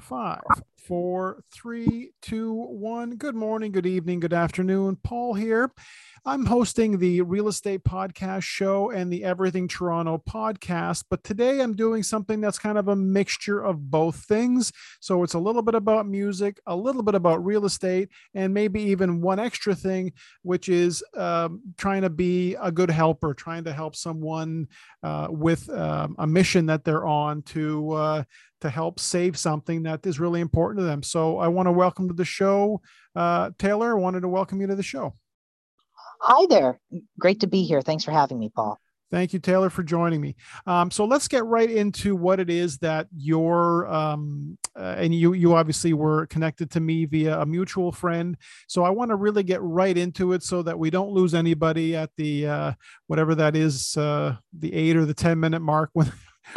five, four, three, two, one. Good morning, good evening, good afternoon. Paul here. I'm hosting the Real Estate Podcast Show and the Everything Toronto podcast, but today I'm doing something that's kind of a mixture of both things. So it's a little bit about music, a little bit about real estate, and maybe even one extra thing, which is um, trying to be a good helper, trying to help someone uh, with um, a mission that they're on to uh, to help save something that is really important to them. So I want to welcome to the show, uh, Taylor. I wanted to welcome you to the show. Hi there. Great to be here. Thanks for having me, Paul. Thank you, Taylor, for joining me. Um, so let's get right into what it is that you're, um, uh, and you you obviously were connected to me via a mutual friend. So I want to really get right into it so that we don't lose anybody at the uh, whatever that is, uh, the eight or the ten minute mark when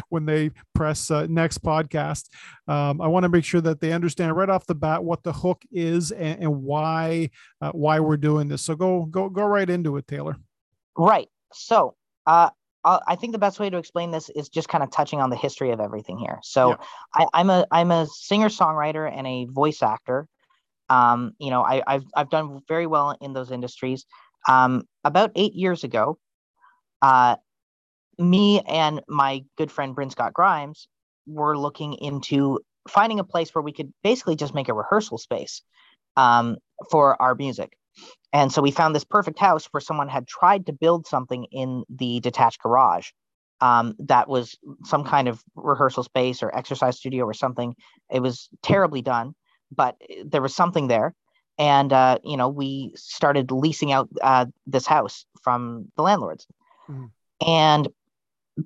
when they press uh, next podcast. Um, I want to make sure that they understand right off the bat what the hook is and, and why uh, why we're doing this. So go go go right into it, Taylor. Right. So uh, I think the best way to explain this is just kind of touching on the history of everything here. So yeah. I, am a I'm a singer songwriter and a voice actor. Um, you know, I, have I've done very well in those industries. Um, about eight years ago, uh, me and my good friend Bryn Scott Grimes were looking into finding a place where we could basically just make a rehearsal space um, for our music. And so we found this perfect house where someone had tried to build something in the detached garage um, that was some kind of rehearsal space or exercise studio or something. It was terribly done, but there was something there. And, uh, you know, we started leasing out uh, this house from the landlords. Mm-hmm. And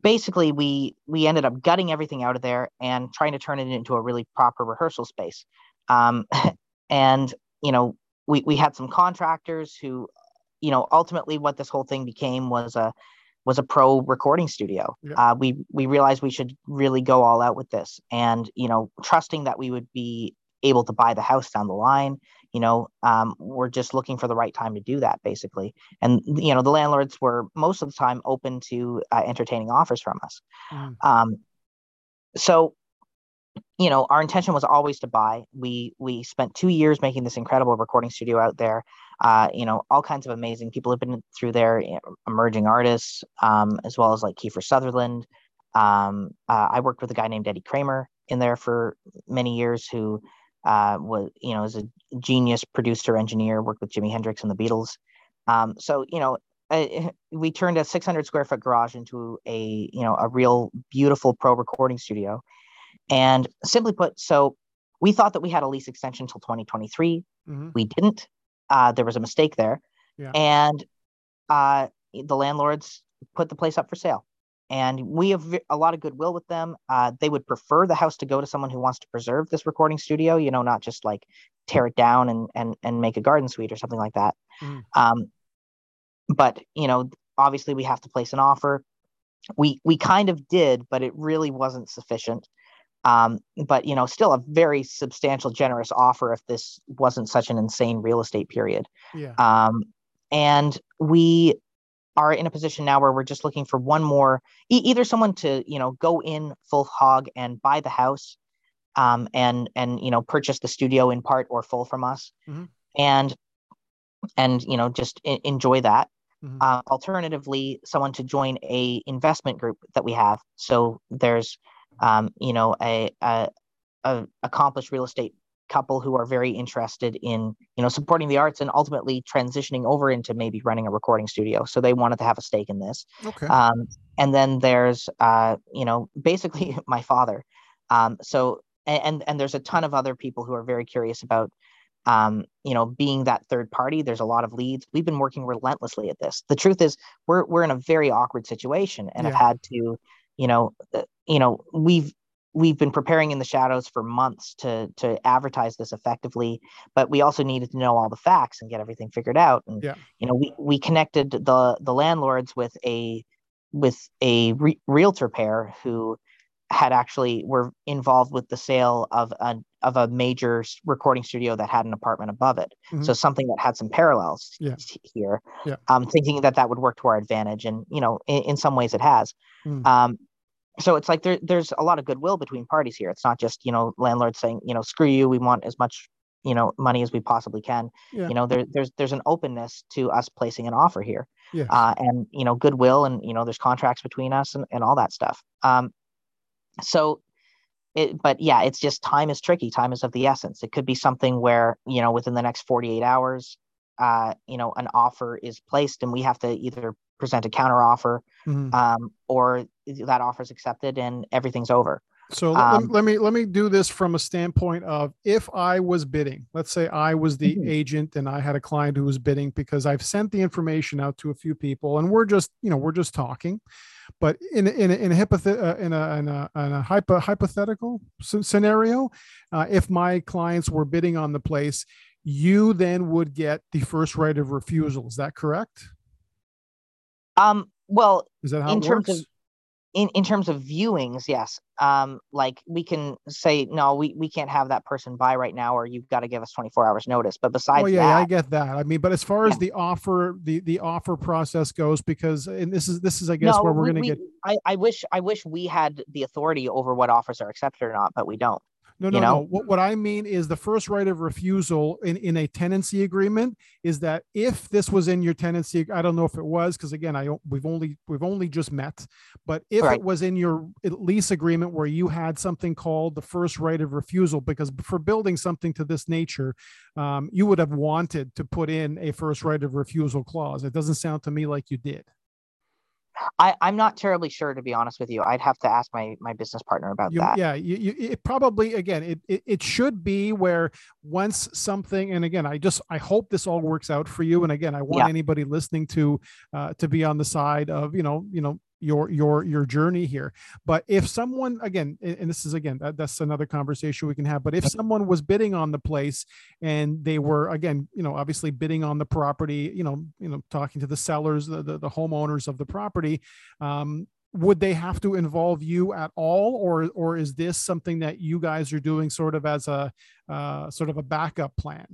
basically we we ended up gutting everything out of there and trying to turn it into a really proper rehearsal space. Um, and you know we we had some contractors who you know ultimately what this whole thing became was a was a pro recording studio. Yeah. uh, we we realized we should really go all out with this. And you know trusting that we would be able to buy the house down the line you know um, we're just looking for the right time to do that basically. And you know the landlords were most of the time open to uh, entertaining offers from us. Mm. um, so you know our intention was always to buy. We we spent two years making this incredible recording studio out there. Uh, you know all kinds of amazing people have been through there you know, emerging artists um, as well as like kiefer sutherland. Um, uh, i worked with a guy named eddie kramer in there for many years who uh, was you know is a genius producer engineer worked with jimi hendrix and the beatles. Um, so you know uh, we turned a 600 square foot garage into a you know a real beautiful pro recording studio. And simply put so we thought that we had a lease extension until 2023 mm-hmm. we didn't. Uh, there was a mistake there. Yeah. and uh, the landlords put the place up for sale and we have a lot of goodwill with them. Uh, they would prefer the house to go to someone who wants to preserve this recording studio, you know, not just like tear it down and and and make a garden suite or something like that. Mm. Um, but you know, obviously, we have to place an offer. We we kind of did, but it really wasn't sufficient. Um, but you know, still a very substantial, generous offer if this wasn't such an insane real estate period. Yeah. Um, and we are in a position now where we're just looking for one more e- either someone to you know go in full hog and buy the house um, and and you know purchase the studio in part or full from us mm-hmm. and and you know just I- enjoy that mm-hmm. uh, alternatively someone to join a investment group that we have so there's um, you know a, a, a accomplished real estate couple who are very interested in you know supporting the arts and ultimately transitioning over into maybe running a recording studio. So they wanted to have a stake in this. Okay. Um, and then there's uh, you know basically my father. Um, so and and there's a ton of other people who are very curious about um, you know being that third party. There's a lot of leads. We've been working relentlessly at this. The truth is we're we're in a very awkward situation and yeah. have had to you know uh, you know we've we've been preparing in the shadows for months to to advertise this effectively but we also needed to know all the facts and get everything figured out and yeah. you know we we connected the the landlords with a with a re- realtor pair who had actually were involved with the sale of a of a major recording studio that had an apartment above it mm-hmm. so something that had some parallels yeah. here yeah. um thinking that that would work to our advantage and you know in, in some ways it has mm. um so it's like there, there's a lot of goodwill between parties here. It's not just you know landlords saying you know screw you, we want as much you know money as we possibly can. Yeah. You know there, there's there's an openness to us placing an offer here, yeah. uh, and you know goodwill and you know there's contracts between us and, and all that stuff. Um, so it, but yeah, it's just time is tricky. Time is of the essence. It could be something where you know within the next 48 hours, uh, you know, an offer is placed, and we have to either present a counter offer, mm-hmm. um, or that offer is accepted and everything's over. So um, let, me let me do this from a standpoint of if I was bidding, let's say I was the mm-hmm. agent and I had a client who was bidding because I've sent the information out to a few people and we're just you know we're just talking, but in in a, in a, hypothet- uh, in a, in a, in a hypo, hypothetical scenario, uh, if my clients were bidding on the place, you then would get the first right of refusal. Is that correct? Um, well, is that how in terms works? of in, in terms of viewings, yes. Um, like we can say, no, we, we can't have that person buy right now, or you've got to give us 24 hours notice. But besides, oh yeah, that, I get that. I mean, but as far as the offer, the the offer process goes, because and this is this is I guess no, where we're we, going to get. I, I wish I wish we had the authority over what offers are accepted or not, but we don't. No, no, you know? no. What, what I mean is the first right of refusal in, in a tenancy agreement is that if this was in your tenancy, I don't know if it was because again, I we've only we've only just met, but if right. it was in your lease agreement where you had something called the first right of refusal, because for building something to this nature, um, you would have wanted to put in a first right of refusal clause. It doesn't sound to me like you did. I, I'm not terribly sure to be honest with you. I'd have to ask my my business partner about you, that. Yeah, you, you, it probably again it, it it should be where once something and again I just I hope this all works out for you. And again, I want yeah. anybody listening to uh, to be on the side of you know you know your your your journey here. But if someone again and this is again that, that's another conversation we can have but if someone was bidding on the place and they were again you know obviously bidding on the property you know you know talking to the sellers the the, the homeowners of the property um, would they have to involve you at all? Or or is this something that you guys are doing sort of as a uh, sort of a backup plan?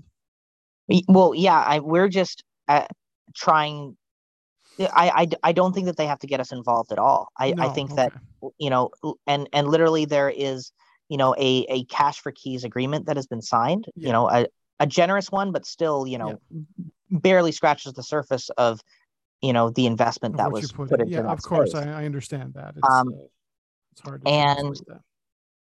Well yeah I, we're just uh, trying I, I, I don't think that they have to get us involved at all. I, no, I think okay. that you know, and and literally there is you know a a cash for keys agreement that has been signed. Yeah. You know, a a generous one, but still you know yeah. barely scratches the surface of you know the investment that was put, put into yeah, of course, I, I, understand that. It's, um, uh, it's hard and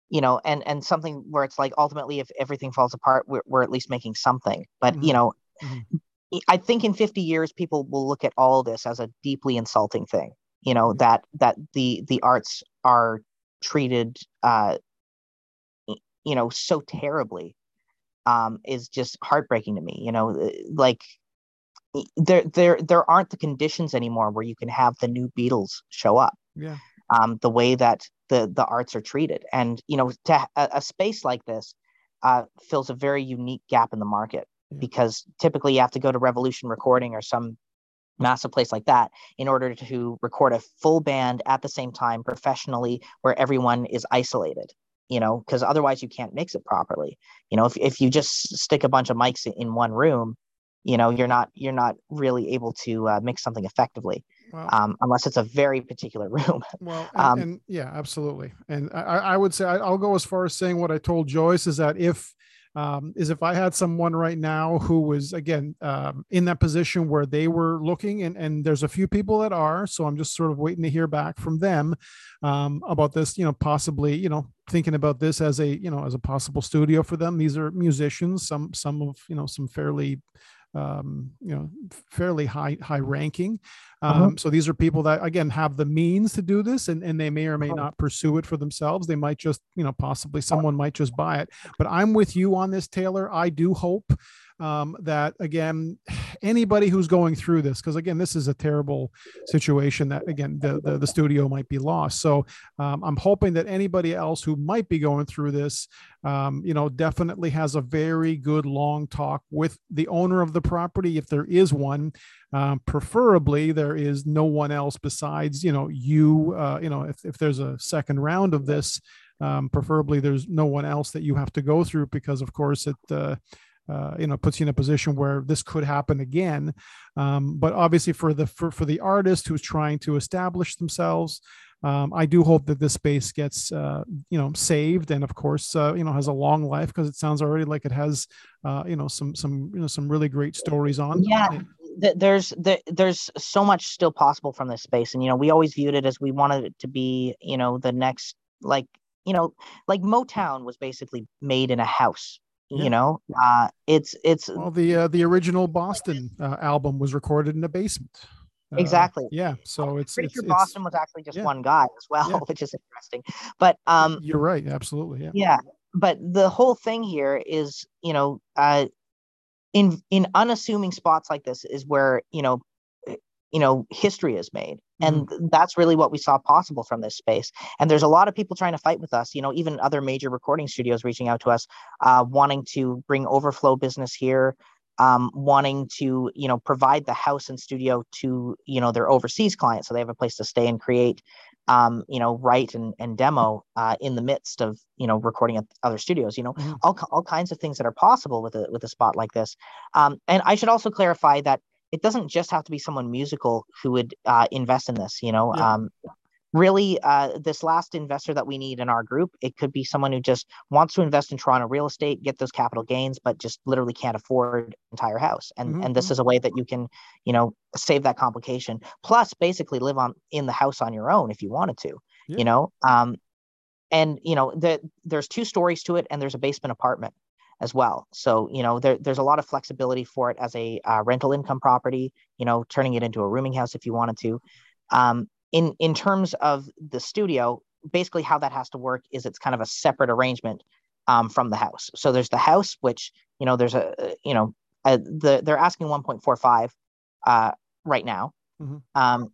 you know and and something where it's like ultimately if everything falls apart we're, we're at least making something but mm-hmm. you know mm-hmm. I think in 50 years, people will look at all this as a deeply insulting thing. You know that that the the arts are treated, uh, you know, so terribly, um, is just heartbreaking to me. You know, uh, like there there there aren't the conditions anymore where you can have the new Beatles show up. Yeah. Um, the way that the the arts are treated, and you know, to a, a space like this uh, fills a very unique gap in the market because typically you have to go to Revolution Recording or some massive place like that in order to record a full band at the same time professionally where everyone is isolated you know because otherwise you can't mix it properly. You know if, if you just stick a bunch of mics in one room you know you're not you're not really able to uh, mix something effectively well, um, unless it's a very particular room. Well and, um, and yeah absolutely. And I, I would say i'll go as far as saying what i told joyce is that if um, is if I had someone right now who was again um, in that position where they were looking, and and there's a few people that are, so I'm just sort of waiting to hear back from them um, about this. You know, possibly you know thinking about this as a you know as a possible studio for them. These are musicians, some some of you know some fairly um, you know, fairly high high ranking. Uh-huh. Um, uh-huh. So these are people that again have the means to do this, and, and they may or may uh-huh. not pursue it for themselves. They might just, you know, possibly someone might just buy it. But I'm with you on this, Taylor. I do hope um, that again anybody who's going through this because again this is a terrible situation that again the, the, the studio might be lost. So um, i'm hoping that anybody else who might be going through this um, you know definitely has a very good long talk with the owner of the property. If there is one um, preferably there is no one else besides you know you uh, you know if, if there's a second round of this um, preferably there's no one else that you have to go through because of course it uh, uh, you know puts you in a position where this could happen again. Um, but obviously for the for, for the artist who's trying to establish themselves um, I do hope that this space gets uh, you know saved and of course uh, you know has a long life because it sounds already like it has uh, you know some some you know some really great stories on. Yeah, there's there's so much still possible from this space, and you know we always viewed it as we wanted it to be you know the next like you know like Motown was basically made in a house yeah. you know uh it's it's well the uh, the original boston uh, album was recorded in a basement uh, exactly yeah so it's pretty it's, sure it's, boston was actually just yeah. one guy as well yeah. which is interesting but um you're right absolutely yeah yeah but the whole thing here is you know uh in in unassuming spots like this is where you know you know history is made and mm-hmm. that's really what we saw possible from this space and there's a lot of people trying to fight with us you know even other major recording studios reaching out to us uh, wanting to bring overflow business here um, wanting to you know provide the house and studio to you know their overseas clients so they have a place to stay and create um, you know write and, and demo uh, in the midst of you know recording at other studios you know mm-hmm. all, all kinds of things that are possible with a with a spot like this um, and i should also clarify that it doesn't just have to be someone musical who would uh, invest in this you know yeah. um, really uh, this last investor that we need in our group it could be someone who just wants to invest in toronto real estate get those capital gains but just literally can't afford entire house and mm-hmm. and this is a way that you can you know save that complication plus basically live on in the house on your own if you wanted to yeah. you know um and you know the, there's two stories to it and there's a basement apartment as well. So, you know, there, there's a lot of flexibility for it as a uh, rental income property, you know, turning it into a rooming house if you wanted to. Um, in, in terms of the studio, basically how that has to work is it's kind of a separate arrangement um, from the house. So there's the house, which, you know, there's a, you know, a, the, they're asking 1.45 uh, right now. Mm-hmm. Um,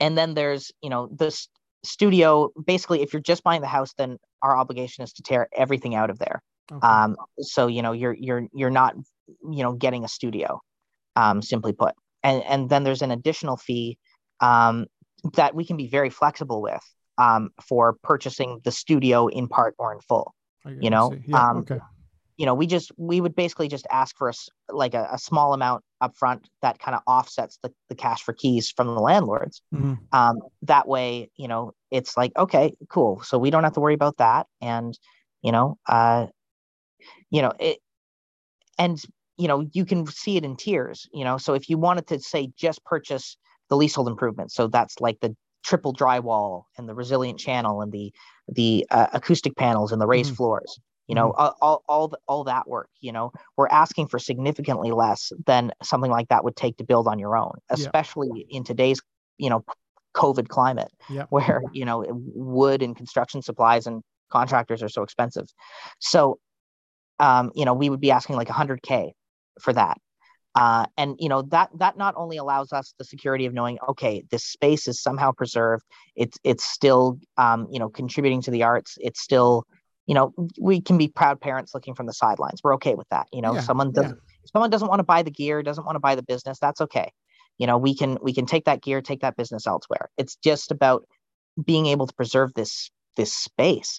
and then there's, you know, this studio, basically, if you're just buying the house, then our obligation is to tear everything out of there. Okay. Um, so you know you're you're you're not you know getting a studio, um, simply put. And and then there's an additional fee um, that we can be very flexible with um, for purchasing the studio in part or in full. You know, yeah, um, okay. You know, we just we would basically just ask for a like a, a small amount upfront that kind of offsets the, the cash for keys from the landlords. Mm-hmm. Um, that way, you know, it's like okay, cool. So we don't have to worry about that, and you know, uh, you know it and you know you can see it in tiers you know so if you wanted to say just purchase the leasehold improvements so that's like the triple drywall and the resilient channel and the the uh, acoustic panels and the raised mm-hmm. floors you know mm-hmm. all, all all that work you know we're asking for significantly less than something like that would take to build on your own especially yeah. in today's you know covid climate yeah. where you know wood and construction supplies and contractors are so expensive so um, you know, we would be asking like 100k for that. Uh, and you know that that not only allows us the security of knowing, okay, this space is somehow preserved. It's it's still um, you know contributing to the arts. It's still you know we can be proud parents looking from the sidelines. We're okay with that. You know, yeah, someone doesn't yeah. someone doesn't want to buy the gear, doesn't want to buy the business. That's okay. You know, we can we can take that gear, take that business elsewhere. It's just about being able to preserve this this space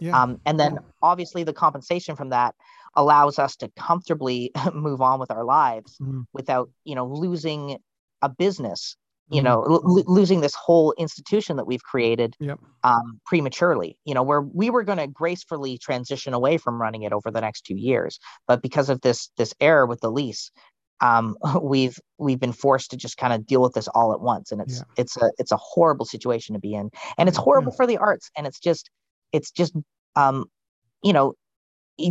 yeah. Um, and then obviously the compensation from that allows us to comfortably move on with our lives mm-hmm. without, you know, losing a business, you mm-hmm. know, losing this whole institution that we've created yep. um, prematurely, you know, where we were going to gracefully transition away from running it over the next two years. But because of this, this error with the lease, um, we've we've been forced to just kind of deal with this all at once, and it's yeah. it's a it's a horrible situation to be in, and it's horrible yeah. for the arts, and it's just it's just um, you know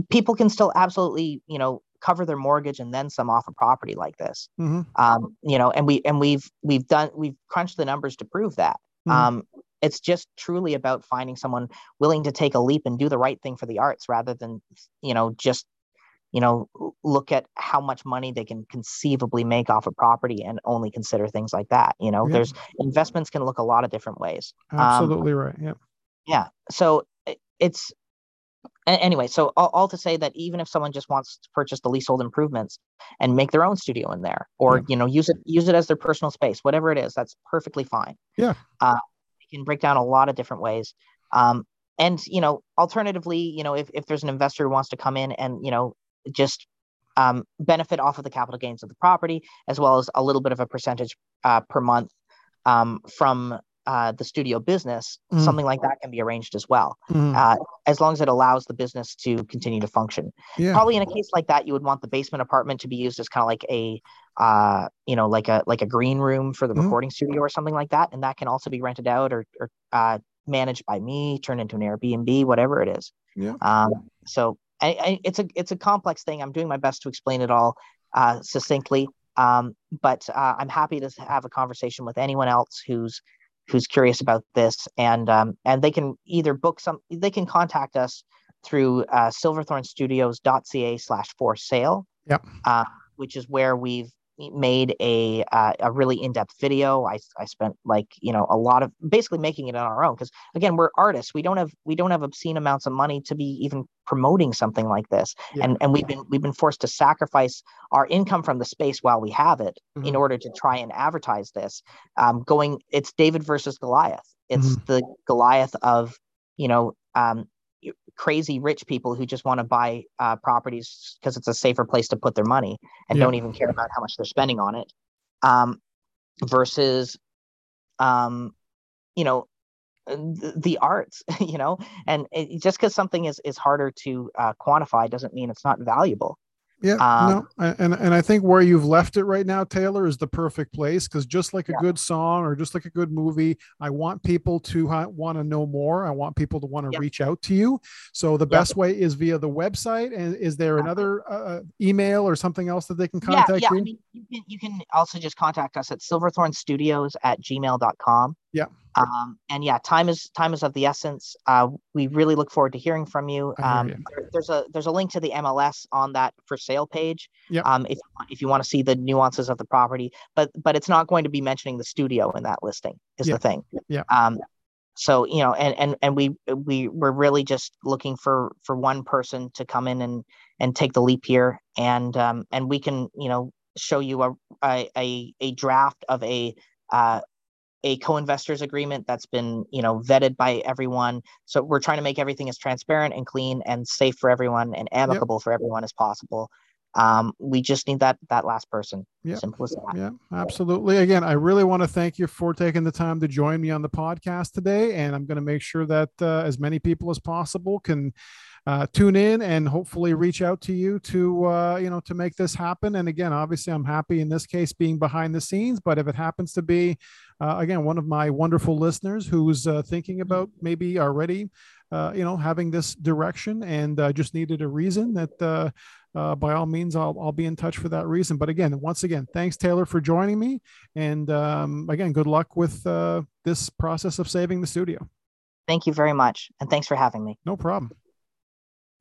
people can still absolutely you know cover their mortgage and then some off a property like this mm-hmm. um, you know and we and we've we've done we've crunched the numbers to prove that mm-hmm. um, it's just truly about finding someone willing to take a leap and do the right thing for the arts rather than you know just you know look at how much money they can conceivably make off a property and only consider things like that you know yeah. there's investments can look a lot of different ways absolutely um, right yeah yeah. So it's anyway so all, all, to say that even if someone just wants to purchase the leasehold improvements and make their own studio in there or yeah. you know use it use it as their personal space whatever it is that's perfectly fine. Yeah. Uh, it can break down a lot of different ways. Um, and you know alternatively you know if, if there's an investor who wants to come in and you know just um, benefit off of the capital gains of the property as well as a little bit of a percentage uh, per month um, from uh, the studio business, Mhm. something like that can be arranged as well, Mhm. uh, as long as it allows the business to continue to function. yeah. Probably in a case like that, you would want the basement apartment to be used as kind of like a, uh, you know, like a like a green room for the Mhm. recording studio or something like that, and that can also be rented out or or uh, managed by me, turned into an Airbnb, whatever it is. Yeah. Um, so I, I, it's a it's a complex thing. I'm doing my best to explain it all uh, succinctly. Um, but uh, I'm happy to have a conversation with anyone else who's who's curious about this, and um, and they can either book some, they can contact us through uh, silverthornstudios.ca slash for sale. Yep. Uh, which is where we've made a uh, a really in-depth video. I I spent like you know a lot of basically making it on our own because again we're artists. We don't have we don't have obscene amounts of money to be even promoting something like this, Yeah. and and we've been we've been forced to sacrifice our income from the space while we have it in Mhm. order to try and advertise this. Um, going it's David versus Goliath. It's the Goliath of you know um, crazy rich people who just want to buy uh, properties because it's a safer place to put their money and Yeah. don't even care about how much they're spending on it um, versus um, you know the, the arts you know and it, just because something is is harder to uh, quantify doesn't mean it's not valuable Yeah, Um, no, and and I think where you've left it right now, Taylor, is the perfect place because just like a Yeah. good song or just like a good movie, I want people to ha- want to know more. I want people to want to Yeah. reach out to you. So the Yeah. best way is via the website. And is there another uh, email or something else that they can yeah contact yeah you? I mean, you can you can also just contact us at silverthornstudios at gmail.com Yeah. um, and yeah time is time is of the essence uh, we really look forward to hearing from you um, you. there- there's a there's a link to the mls on that for sale page Yeah. um, if, if you want to see the nuances of the property but but it's not going to be mentioning the studio in that listing is Yeah. the thing Yeah. um, so you know and and and we we we're really just looking for for one person to come in and and take the leap here and um and we can you know show you a a a, a draft of a uh a co-investors agreement that's been you know vetted by everyone. So we're trying to make everything as transparent and clean and safe for everyone and amicable for everyone as possible um we just need that that last person Yep. simple as that Yeah, absolutely. Again, I really want to thank you for taking the time to join me on the podcast today. And I'm going to make sure that uh, as many people as possible can uh, tune in and hopefully reach out to you to, uh, you know, to make this happen. And again, obviously, I'm happy in this case being behind the scenes. But if it happens to be, uh, again, one of my wonderful listeners who's uh, thinking about maybe already, uh, you know, having this direction and uh, just needed a reason that, uh, uh, by all means, I'll, I'll be in touch for that reason. But again, once again, thanks, Taylor, for joining me. And um, again, good luck with uh, this process of saving the studio. thank you very much and thanks for having me No problem.